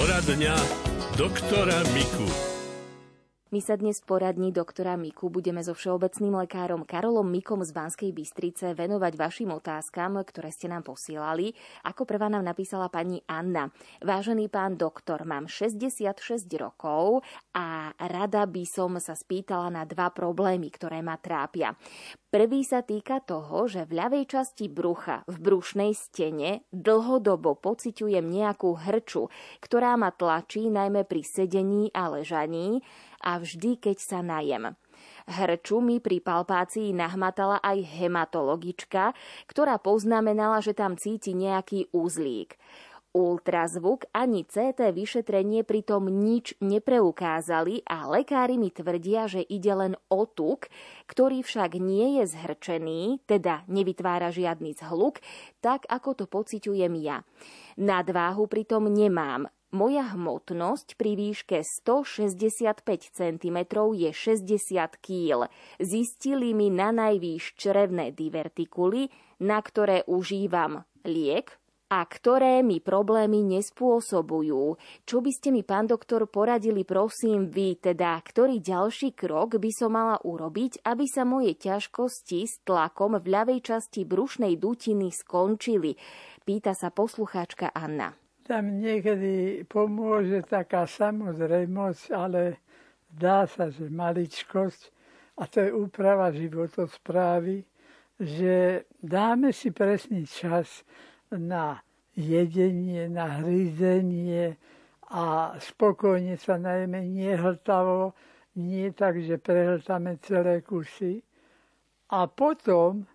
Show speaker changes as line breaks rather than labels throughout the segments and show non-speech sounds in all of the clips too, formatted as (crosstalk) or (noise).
Poradňa doktora Miku.
My sa dnes v poradní doktora Miku budeme so všeobecným lekárom Karolom Mikom z Banskej Bystrice venovať vašim otázkam, ktoré ste nám posielali. Ako prvá nám napísala pani Anna. Vážený pán doktor, mám 66 rokov a rada by som sa spýtala na dva problémy, ktoré ma trápia. Prvý sa týka toho, že v ľavej časti brucha, v brušnej stene, dlhodobo pociťujem nejakú hrču, ktorá ma tlačí najmä pri sedení a ležaní a vždy, keď sa najem. Hrču mi pri palpácii nahmatala aj hematologička, ktorá poznamenala, že tam cíti nejaký úzlík. Ultrazvuk ani CT vyšetrenie pritom nič nepreukázali a lekári mi tvrdia, že ide len o tuk, ktorý však nie je zhrčený, teda nevytvára žiadny zhluk, tak ako to pociťujem ja. Nadváhu pritom nemám, moja hmotnosť pri výške 165 cm je 60 kg. Zistili mi na najvýš črevné divertikuly, na ktoré užívam liek a ktoré mi problémy nespôsobujú. Čo by ste mi, pán doktor, poradili, prosím, vy, teda, ktorý ďalší krok by som mala urobiť, aby sa moje ťažkosti s tlakom v ľavej časti brušnej dutiny skončili? Pýta sa poslucháčka Anna
tam niekedy pomôže taká samozrejmosť, ale dá sa, že maličkosť, a to je úprava životosprávy, že dáme si presný čas na jedenie, na hryzenie a spokojne sa najmä nehltavo, nie tak, že prehltáme celé kusy. A potom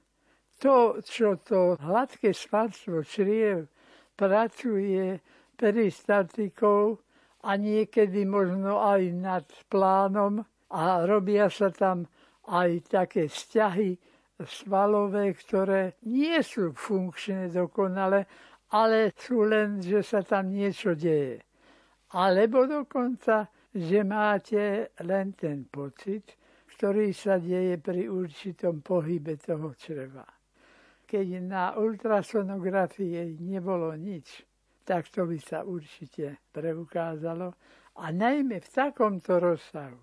to, čo to hladké svalstvo čriev pracuje peristatikou a niekedy možno aj nad plánom a robia sa tam aj také vzťahy svalové, ktoré nie sú funkčné dokonale, ale sú len, že sa tam niečo deje. Alebo dokonca, že máte len ten pocit, ktorý sa deje pri určitom pohybe toho čreva keď na ultrasonografii nebolo nič, tak to by sa určite preukázalo. A najmä v takomto rozsahu.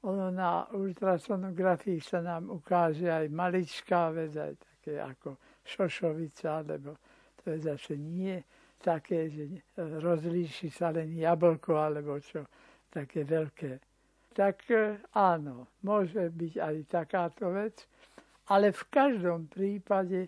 Ono na ultrasonografii sa nám ukáže aj maličká vec, aj také ako šošovica, lebo to je zase nie také, že rozlíši sa len jablko alebo čo, také veľké. Tak e, áno, môže byť aj takáto vec ale v každom prípade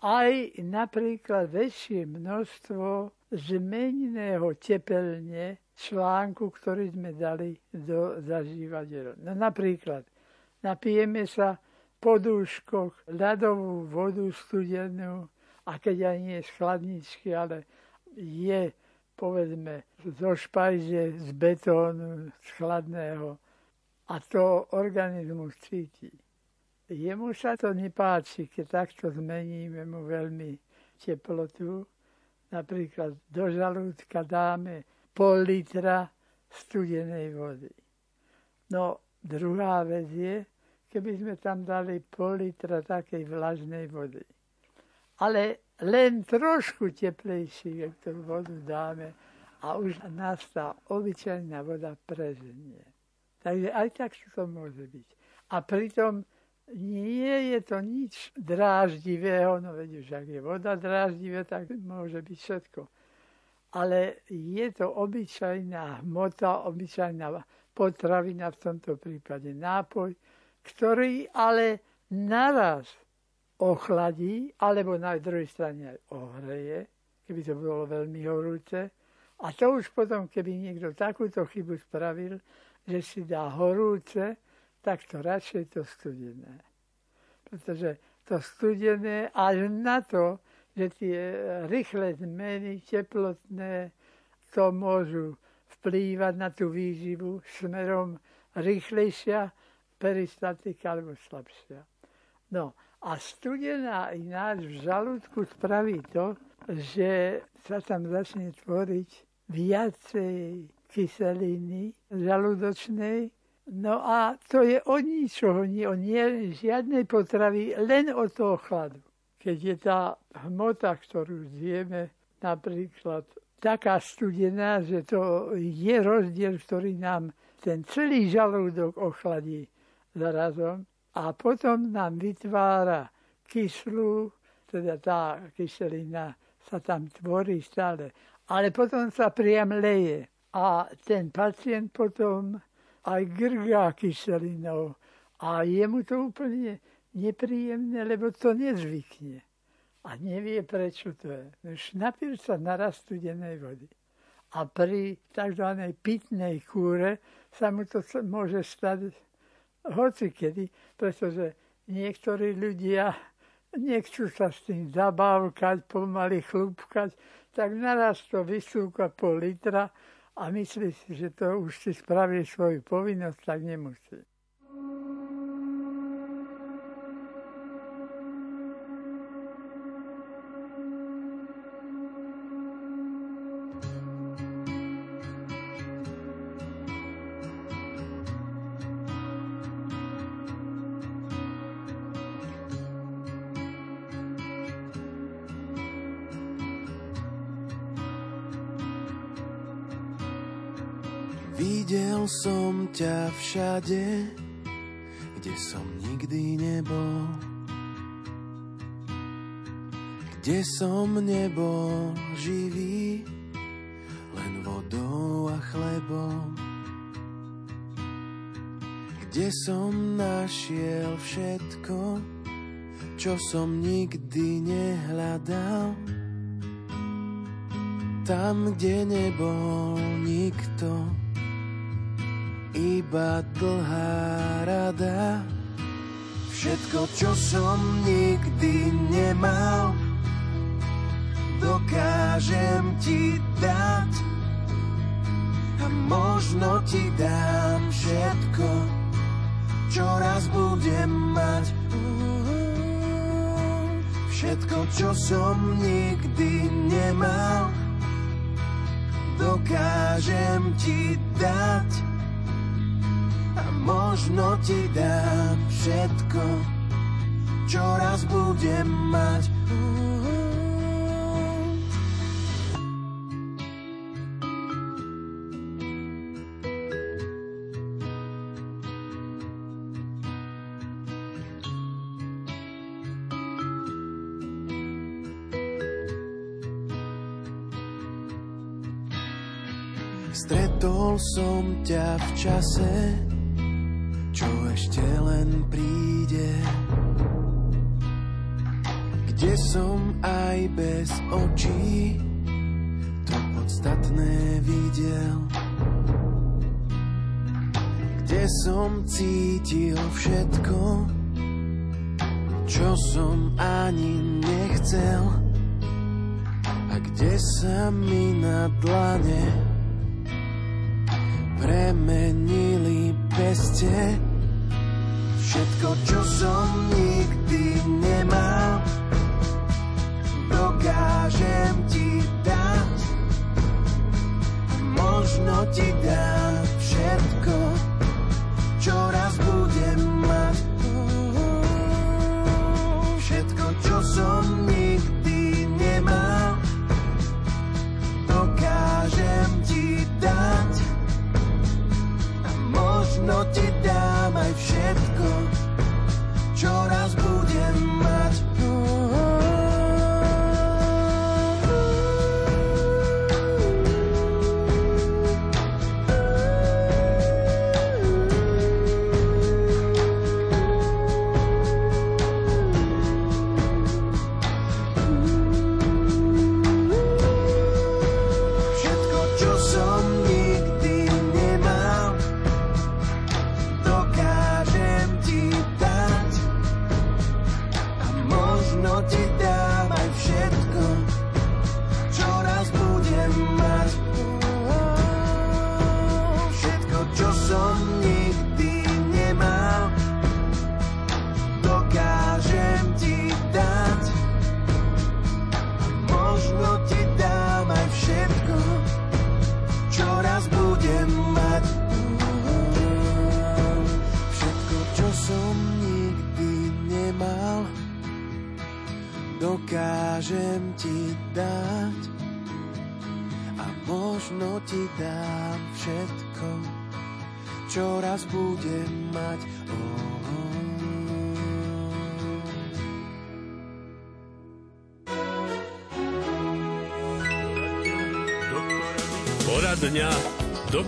aj napríklad väčšie množstvo zmeneného tepelne článku, ktorý sme dali do zažívateľa. No napríklad napijeme sa po dúškoch ľadovú vodu studenú, a keď aj nie z chladničky, ale je povedzme zo špajze, z betónu, z chladného. A to organizmus cíti. Jemu sa to nepáči, keď takto zmeníme mu veľmi teplotu. Napríklad do žalúdka dáme pol litra studenej vody. No druhá vec je, keby sme tam dali pol litra takej vlažnej vody. Ale len trošku teplejší, ak tú vodu dáme a už nás tá obyčajná voda prezenie. Takže aj tak to môže byť. A pritom nie je to nič dráždivého, no veď už ak je voda dráždivé, tak môže byť všetko. Ale je to obyčajná hmota, obyčajná potravina, v tomto prípade nápoj, ktorý ale naraz ochladí, alebo na druhej strane aj ohreje, keby to bolo veľmi horúce. A to už potom, keby niekto takúto chybu spravil, že si dá horúce, tak to radšej to studené. Pretože to studené až na to, že tie rýchle zmeny teplotné to môžu vplývať na tú výživu smerom rýchlejšia peristatika alebo slabšia. No a studená ináč v žalúdku spraví to, že sa tam začne tvoriť viacej kyseliny žalúdočnej No a to je od ničoho, nie, o nie, žiadnej potravy, len od toho chladu. Keď je tá hmota, ktorú zjeme, napríklad taká studená, že to je rozdiel, ktorý nám ten celý žalúdok ochladí zarazom a potom nám vytvára kyslú, teda tá kyselina sa tam tvorí stále, ale potom sa priam leje. A ten pacient potom aj grgá kyselinou a je mu to úplne nepríjemné, lebo to nezvykne. A nevie, prečo to je. Už napil sa naraz studenej vody. A pri tzv. pitnej kúre sa mu to môže stať hoci kedy, pretože niektorí ľudia nechcú sa s tým zabávkať, pomaly chlúbkať, tak naraz to vysúka pol litra a myslí si, že to už si spraví svoju povinnosť, tak nemusí.
Ťa všade, kde som nikdy nebol. Kde som nebol živý, len vodou a chlebom. Kde som našiel všetko, čo som nikdy nehľadal. Tam, kde nebol nikto, iba dlhá rada. Všetko, čo som nikdy nemal, dokážem ti dať. A možno ti dám všetko, čo raz budem mať. Všetko, čo som nikdy nemal, dokážem ti dať možno ti dám všetko, čo raz budem mať. Stretol som ťa v čase, čo ešte len príde. Kde som aj bez očí to podstatné videl. Kde som cítil všetko, čo som ani nechcel. A kde sa mi na dlane premenili peste Všetko, čo som nikdy nemal, dokážem ti dať. Možno ti dám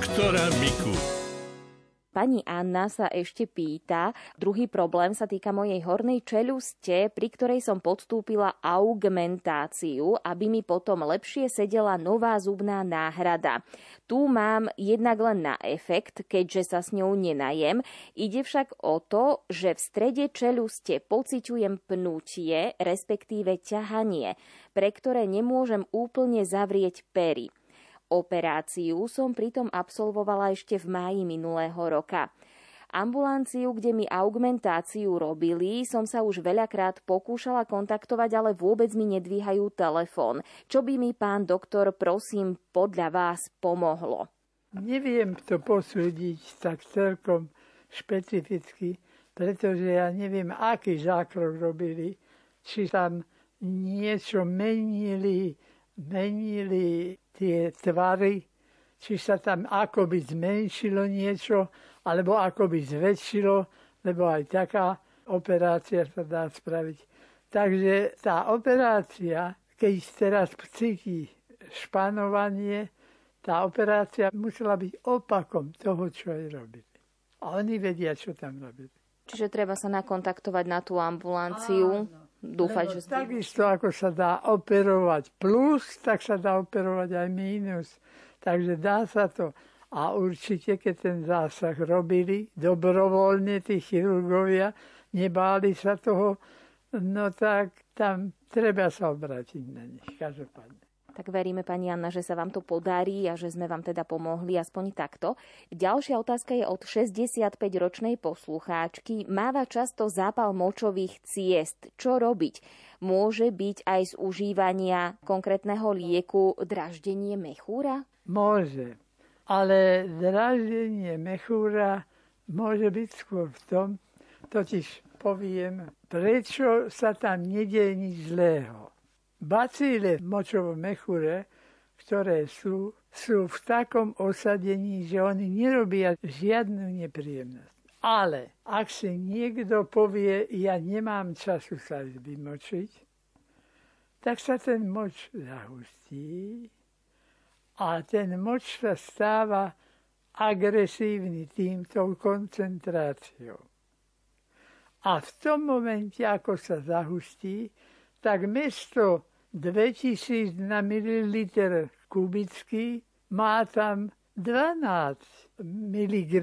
doktora Miku.
Pani Anna sa ešte pýta, druhý problém sa týka mojej hornej čeluste, pri ktorej som podstúpila augmentáciu, aby mi potom lepšie sedela nová zubná náhrada. Tu mám jednak len na efekt, keďže sa s ňou nenajem. Ide však o to, že v strede čeluste pociťujem pnutie, respektíve ťahanie, pre ktoré nemôžem úplne zavrieť pery. Operáciu som pritom absolvovala ešte v máji minulého roka. Ambulanciu, kde mi augmentáciu robili, som sa už veľakrát pokúšala kontaktovať, ale vôbec mi nedvíhajú telefón. Čo by mi pán doktor, prosím, podľa vás pomohlo?
Neviem to posúdiť tak celkom špecificky, pretože ja neviem, aký zákrok robili. Či tam niečo menili, menili tie tvary, či sa tam akoby zmenšilo niečo, alebo akoby zväčšilo, lebo aj taká operácia sa dá spraviť. Takže tá operácia, keď teraz cíti španovanie, tá operácia musela byť opakom toho, čo jej robili. A oni vedia, čo tam robili.
Čiže treba sa nakontaktovať na tú ambulanciu. Áno dúfať,
Lebo že... Takisto ako sa dá operovať plus, tak sa dá operovať aj mínus. Takže dá sa to. A určite, keď ten zásah robili dobrovoľne tí chirurgovia, nebáli sa toho, no tak tam treba sa obrátiť na nich, každopádne.
Tak veríme, pani Anna, že sa vám to podarí a že sme vám teda pomohli aspoň takto. Ďalšia otázka je od 65-ročnej poslucháčky. Máva často zápal močových ciest. Čo robiť? Môže byť aj z užívania konkrétneho lieku draždenie mechúra?
Môže, ale draždenie mechúra môže byť skôr v tom, totiž poviem, prečo sa tam nedieje nič zlého Bacíle v močovom mechure, ktoré sú, sú v takom osadení, že oni nerobia žiadnu nepríjemnosť. Ale ak si niekto povie, ja nemám času sa vymočiť, tak sa ten moč zahustí a ten moč sa stáva agresívny týmto koncentráciou. A v tom momente, ako sa zahustí, tak mesto 2000 na mililiter kubický, má tam 12 mg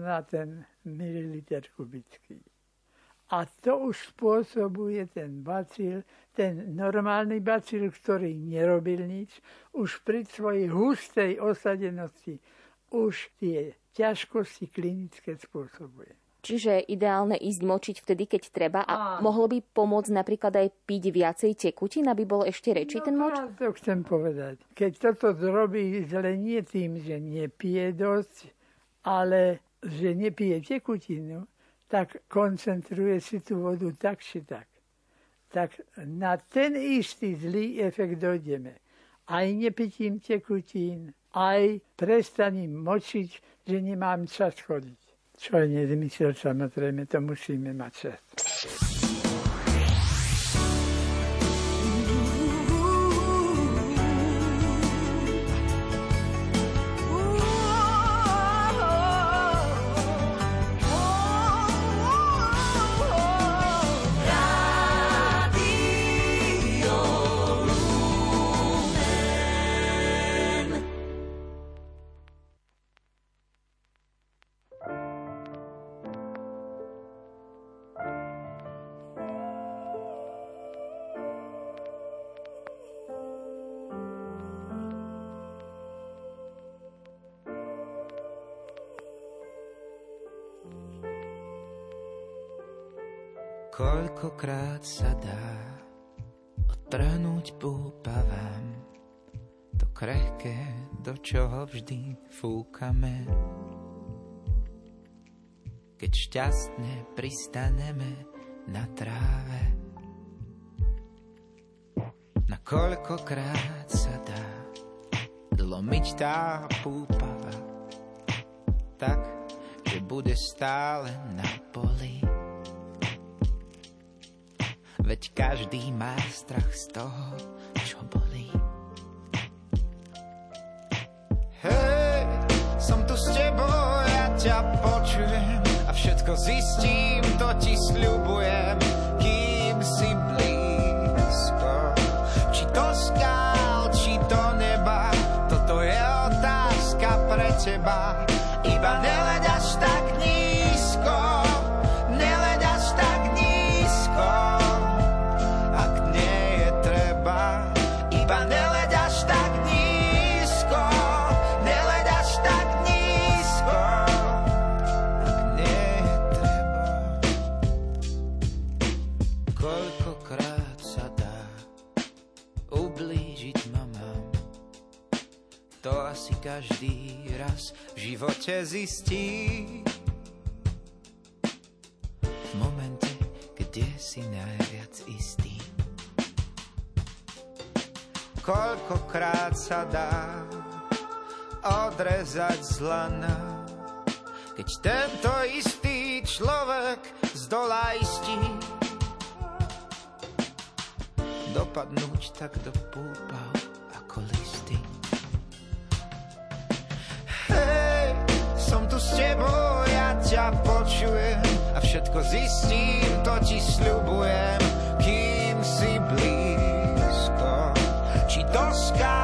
na ten mililiter kubický. A to už spôsobuje ten bacil, ten normálny bacil, ktorý nerobil nič, už pri svojej hustej osadenosti už tie ťažkosti klinické spôsobuje.
Čiže ideálne ísť močiť vtedy, keď treba a Áno. mohlo by pomôcť napríklad aj piť viacej tekutín, aby bol ešte rečí no, ten moč?
No, to chcem povedať. Keď toto zrobí zle nie tým, že nepije dosť, ale že nepije tekutinu, tak koncentruje si tú vodu tak či tak. Tak na ten istý zlý efekt dojdeme. Aj nepitím tekutín, aj prestaním močiť, že nemám čas chodiť. Čo je nezmysel, samozrejme, to musíme mať
Koľkokrát sa dá odtrhnúť púpavám to krehké, do čoho vždy fúkame. Keď šťastne pristaneme na tráve, na koľkokrát sa dá dlho
zlomiť tá púpava tak, že bude stále na poli. Veď každý má strach z toho, čo bolí. Hej, som tu s tebou, ja ťa počujem a všetko zistím, to ti sľubujem, kým si blízko. Či to skál, či to neba, toto je otázka pre teba. Živote zistí. V momente, kde si najviac istý. Koľkokrát sa dá odrezať z lana, keď tento istý človek z dola istí. Dopadnúť tak do púpav tu s tebou, ja ťa počujem a všetko zistím, to ti sľubujem, kým si blízko. Či do skál,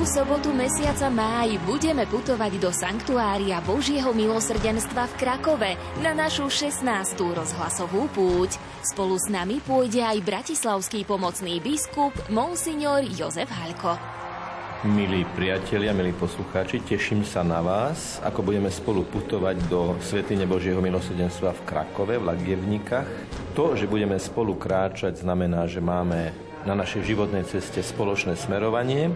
prvú sobotu mesiaca máj budeme putovať do Sanktuária Božieho milosrdenstva v Krakove na našu 16. rozhlasovú púť. Spolu s nami pôjde aj bratislavský pomocný biskup Monsignor Jozef Haľko.
Milí priatelia, milí poslucháči, teším sa na vás, ako budeme spolu putovať do Svetine Božieho milosrdenstva v Krakove, v Lagievnikách. To, že budeme spolu kráčať, znamená, že máme na našej životnej ceste spoločné smerovanie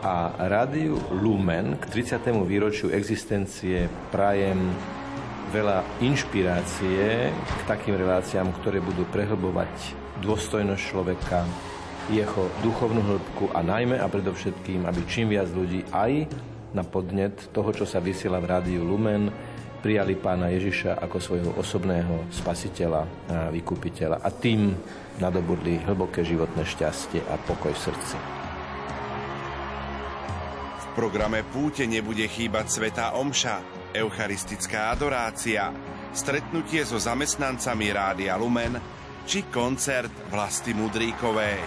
a Rádiu Lumen k 30. výročiu existencie prajem veľa inšpirácie k takým reláciám, ktoré budú prehlbovať dôstojnosť človeka, jeho duchovnú hĺbku a najmä a predovšetkým, aby čím viac ľudí aj na podnet toho, čo sa vysiela v Rádiu Lumen, prijali pána Ježiša ako svojho osobného spasiteľa a vykupiteľa a tým nadobudli hlboké životné šťastie a pokoj v srdci.
V programe púte nebude chýbať Sveta Omša, eucharistická adorácia, stretnutie so zamestnancami Rádia Lumen či koncert Vlasty Mudríkovej.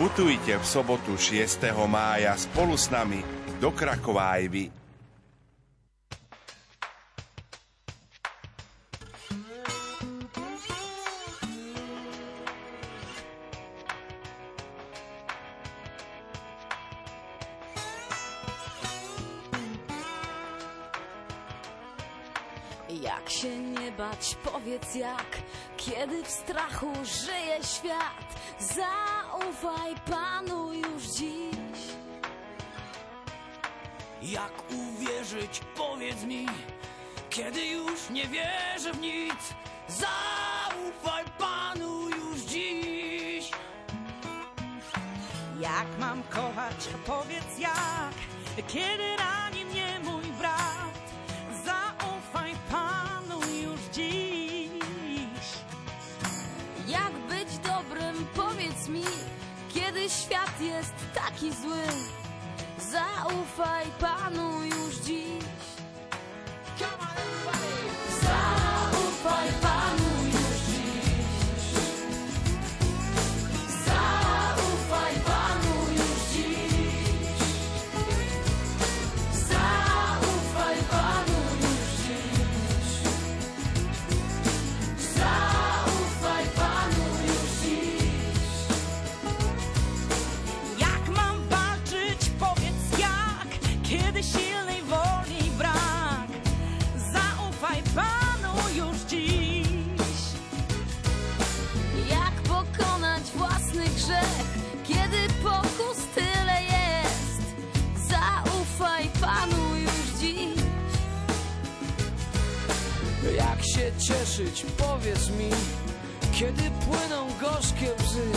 Putujte v sobotu 6. mája spolu s nami do Krakova.
powiedz jak, kiedy w strachu żyje świat. Zaufaj Panu już dziś.
Jak uwierzyć, powiedz mi, kiedy już nie wierzę w nic. Zaufaj Panu już dziś.
Jak mam kochać, powiedz jak, kiedy
raz. świat jest taki zły. Zaufaj Panu już dziś. Zaufaj Panu.
powiedz
mi, kiedy płyną gorzkie łzy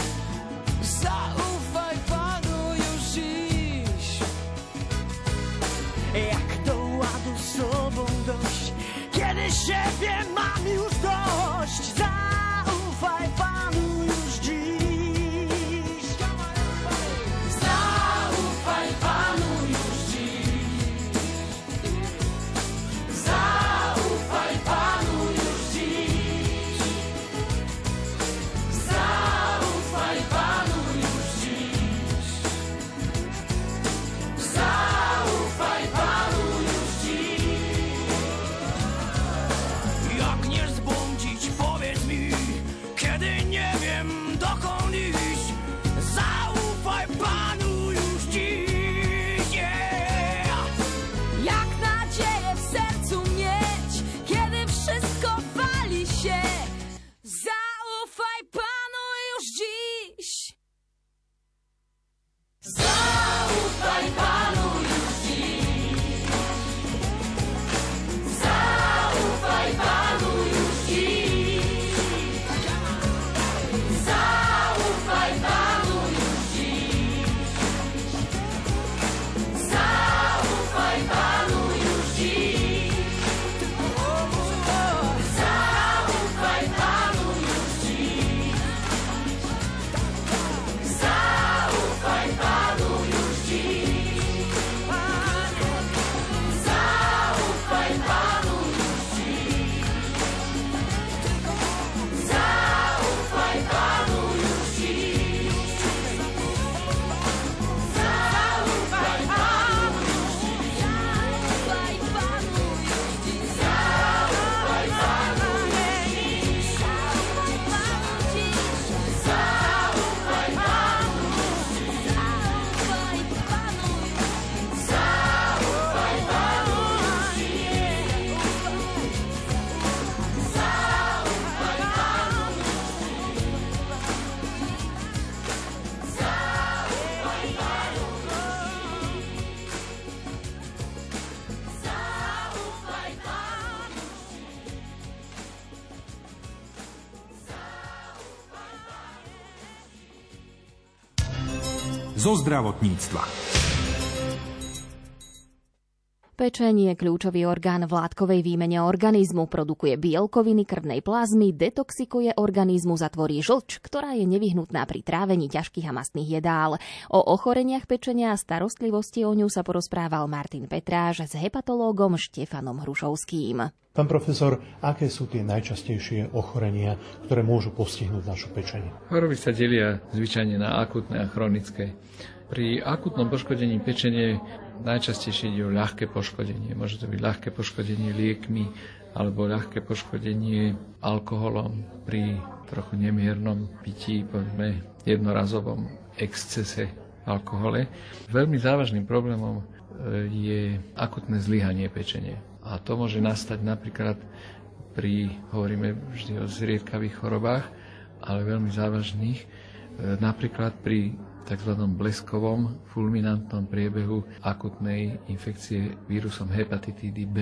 zo zdravotníctva.
Pečenie je kľúčový orgán v látkovej výmene organizmu, produkuje bielkoviny krvnej plazmy, detoxikuje organizmus a tvorí žlč, ktorá je nevyhnutná pri trávení ťažkých a mastných jedál. O ochoreniach pečenia a starostlivosti o ňu sa porozprával Martin Petráž s hepatológom Štefanom Hrušovským.
Pán profesor, aké sú tie najčastejšie ochorenia, ktoré môžu postihnúť našu pečenie?
Choroby sa delia zvyčajne na akutné a chronické. Pri akutnom poškodení pečenie najčastejšie ide o ľahké poškodenie. Môže to byť ľahké poškodenie liekmi alebo ľahké poškodenie alkoholom pri trochu nemiernom pití, povedzme jednorazovom excese alkohole. Veľmi závažným problémom e, je akutné zlyhanie pečenie. A to môže nastať napríklad pri, hovoríme vždy o zriedkavých chorobách, ale veľmi závažných, e, napríklad pri tzv. bleskovom fulminantnom priebehu akutnej infekcie vírusom hepatitídy B.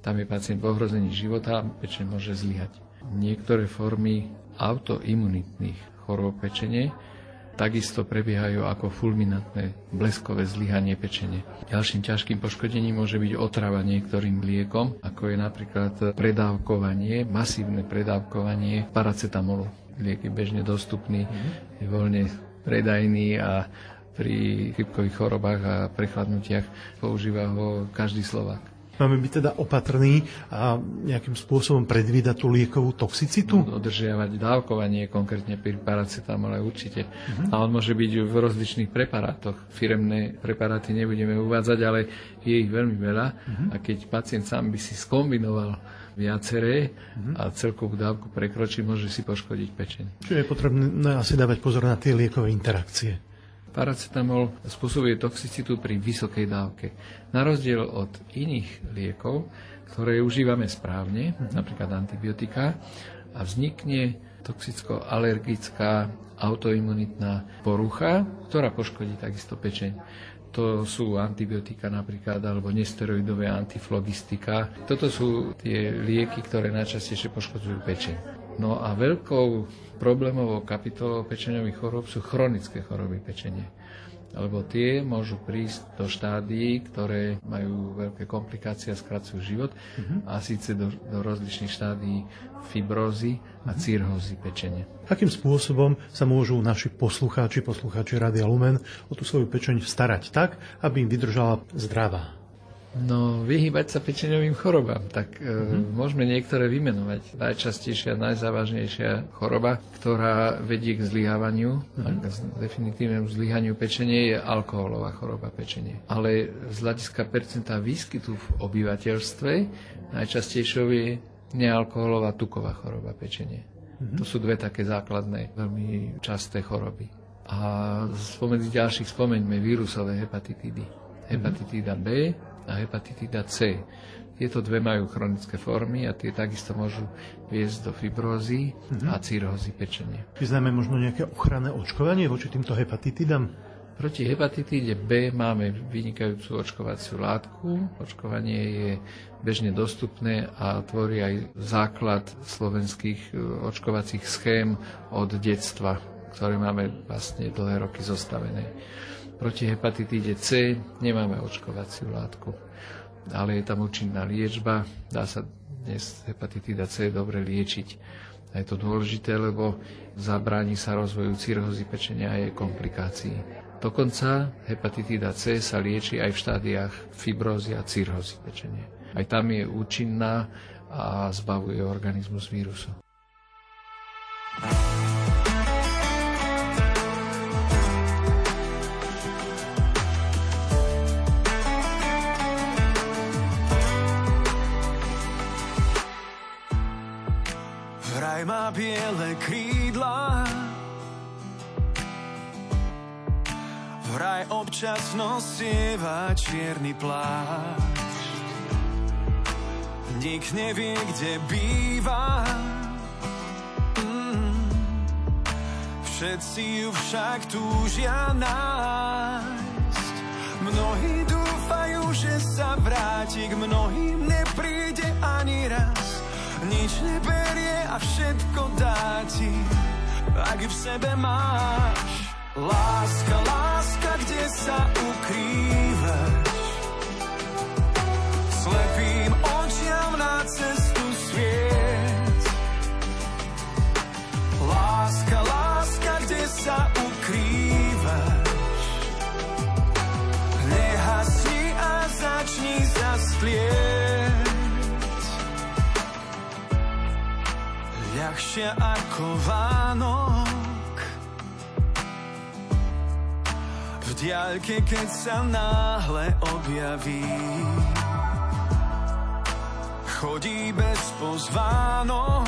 Tam je pacient v ohrození života a pečenie môže zlyhať. Niektoré formy autoimunitných chorób pečenie takisto prebiehajú ako fulminantné bleskové zlyhanie pečenie. Ďalším ťažkým poškodením môže byť otrava niektorým liekom, ako je napríklad predávkovanie, masívne predávkovanie paracetamolu. Liek je bežne dostupný, je voľne predajný a pri chybkových chorobách a prechladnutiach používa ho každý Slovák.
Máme byť teda opatrní a nejakým spôsobom predvídať tú liekovú toxicitu?
Dodržiavať dávkovanie, konkrétne pri paracetamole určite. Uh-huh. A on môže byť v rozličných preparátoch. Firemné preparáty nebudeme uvádzať, ale je ich veľmi veľa. Uh-huh. A keď pacient sám by si skombinoval viaceré uh-huh. a celkovú dávku prekročí, môže si poškodiť pečeň.
Čiže je potrebné asi dávať pozor na tie liekové interakcie.
Paracetamol spôsobuje toxicitu pri vysokej dávke. Na rozdiel od iných liekov, ktoré užívame správne, uh-huh. napríklad antibiotika, a vznikne toxicko-alergická autoimunitná porucha, ktorá poškodí takisto pečeň. To sú antibiotika napríklad, alebo nesteroidové antiflogistika. Toto sú tie lieky, ktoré najčastejšie poškodzujú pečeň. No a veľkou problémovou kapitolou pečeňových chorób sú chronické choroby pečenie lebo tie môžu prísť do štádií, ktoré majú veľké komplikácie a skracujú život, uh-huh. a síce do, do rozličných štádií fibrózy a mhm. cirhózy pečenia.
Akým spôsobom sa môžu naši poslucháči, poslucháči Radia Lumen o tú svoju pečeň starať tak, aby im vydržala zdravá?
No, vyhýbať sa pečeňovým chorobám. Tak mm-hmm. môžeme niektoré vymenovať. Najčastejšia, najzávažnejšia choroba, ktorá vedie k zlyhávaniu, mm-hmm. k definitívnemu zlyhaniu pečenie, je alkoholová choroba pečenie. Ale z hľadiska percenta výskytu v obyvateľstve najčastejšou je nealkoholová tuková choroba pečenie. Mm-hmm. To sú dve také základné, veľmi časté choroby. A spomedzi ďalších spomeňme vírusové hepatitídy. Hepatitída B, a hepatitída C. Tieto dve majú chronické formy a tie takisto môžu viesť do fibrózy mm-hmm. a cirhózy pečenia.
Vyznáme možno nejaké ochranné očkovanie voči týmto hepatitidám?
Proti hepatitíde B máme vynikajúcu očkovaciu látku. Očkovanie je bežne dostupné a tvorí aj základ slovenských e, očkovacích schém od detstva, ktoré máme vlastne dlhé roky zostavené. Proti hepatitíde C nemáme očkovaciu látku, ale je tam účinná liečba. Dá sa dnes hepatitída C dobre liečiť. A je to dôležité, lebo zabráni sa rozvoju cirhozy pečenia a jej komplikácií. Dokonca hepatitída C sa lieči aj v štádiách fibrózy a cirhozy pečenia. Aj tam je účinná a zbavuje organizmus vírusu.
má Vraj občas nosieva čierny plášť. Nik nevie, kde býva. Mm. Všetci ju však túžia nájsť. Mnohí dúfajú, že sa vráti, k mnohým nepríde ani raz nič neberie a všetko dá ti, ak v sebe máš. Láska, láska, kde sa ukrývaš? Slepým očiam na cestu sviet. Láska, láska, kde sa ukrývaš? Nehasni a začni zasplieť. Ľahšia ako Vánoc diaľke, keď sa náhle objaví, chodí bez pozvánok.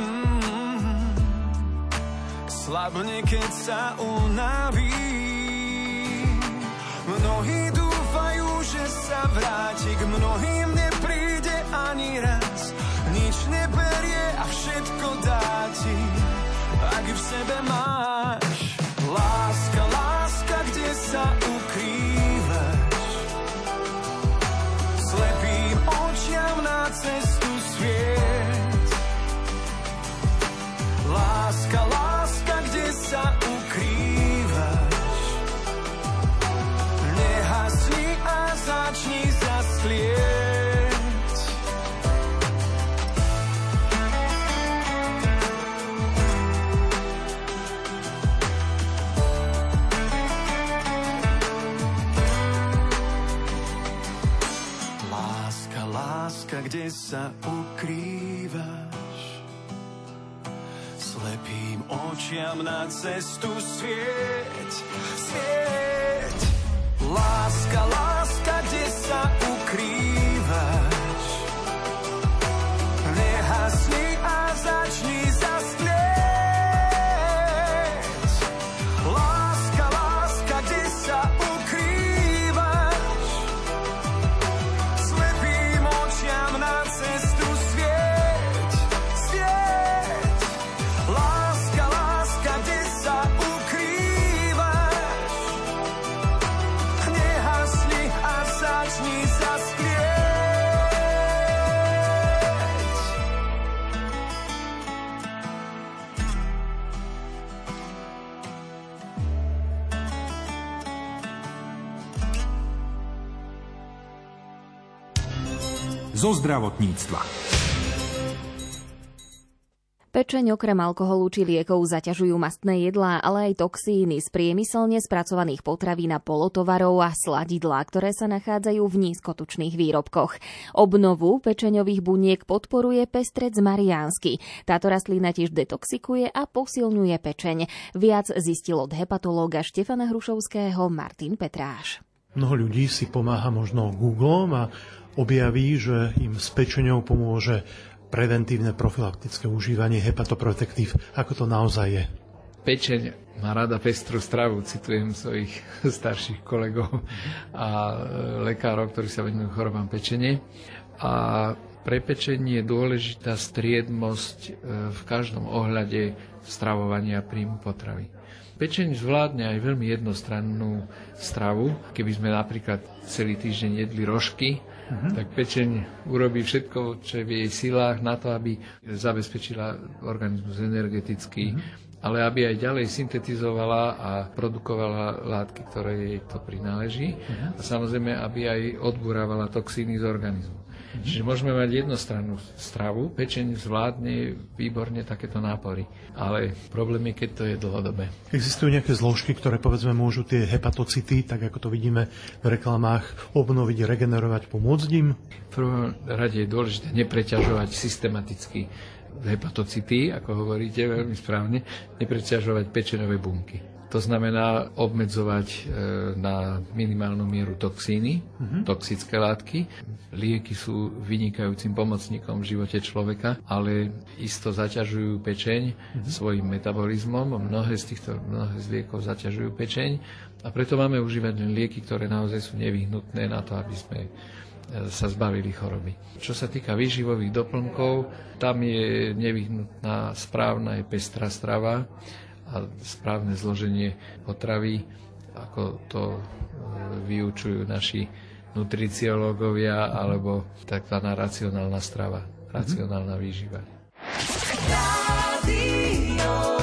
Mm. Slabne, keď sa unaví. Mnohí dúfajú, že sa vráti, k mnohým nepríde ani raz. Nič neberie a všetko dá ti, ak v sebe máš. Láska, sa ukrývaš? Slepým očiam na cestu svieť, svieť.
Zo zdravotníctva.
Pečeň okrem alkoholu či liekov zaťažujú mastné jedlá, ale aj toxíny z priemyselne spracovaných potravín a polotovarov a sladidlá, ktoré sa nachádzajú v nízkotučných výrobkoch. Obnovu pečeňových buniek podporuje pestrec mariánsky. Táto rastlina tiež detoxikuje a posilňuje pečeň. Viac zistil od hepatológa Štefana Hrušovského Martin Petráš.
Mnoho ľudí si pomáha možno Googlom a objaví, že im s pečeňou pomôže preventívne profilaktické užívanie hepatoprotektív. Ako to naozaj je?
Pečeň má rada pestrú stravu, citujem svojich (laughs) starších kolegov a lekárov, ktorí sa venujú chorobám pečenie. A pre pečenie je dôležitá striednosť e, v každom ohľade stravovania príjmu potravy. Pečeň zvládne aj veľmi jednostrannú stravu. Keby sme napríklad celý týždeň jedli rožky, uh-huh. tak pečeň urobí všetko, čo je v jej silách na to, aby zabezpečila organizmus energeticky, uh-huh. ale aby aj ďalej syntetizovala a produkovala látky, ktoré jej to prináleží. Uh-huh. A samozrejme, aby aj odburávala toxíny z organizmu. Mm-hmm. Čiže môžeme mať jednostrannú stravu, pečeň zvládne výborne takéto nápory. Ale problém je, keď to je dlhodobé.
Existujú nejaké zložky, ktoré povedzme môžu tie hepatocity, tak ako to vidíme v reklamách, obnoviť, regenerovať, pomôcť im?
V prvom rade je dôležité nepreťažovať systematicky hepatocity, ako hovoríte veľmi správne, nepreťažovať pečenové bunky. To znamená obmedzovať e, na minimálnu mieru toxíny, uh-huh. toxické látky. Lieky sú vynikajúcim pomocníkom v živote človeka, ale isto zaťažujú pečeň uh-huh. svojim metabolizmom. Mnohé z týchto mnohé z liekov zaťažujú pečeň a preto máme užívať len lieky, ktoré naozaj sú nevyhnutné na to, aby sme sa zbavili choroby. Čo sa týka výživových doplnkov, tam je nevyhnutná správna aj pestrá strava a správne zloženie potravy, ako to e, vyučujú naši nutriciológovia, alebo tzv. racionálna strava, racionálna výživa.
Radio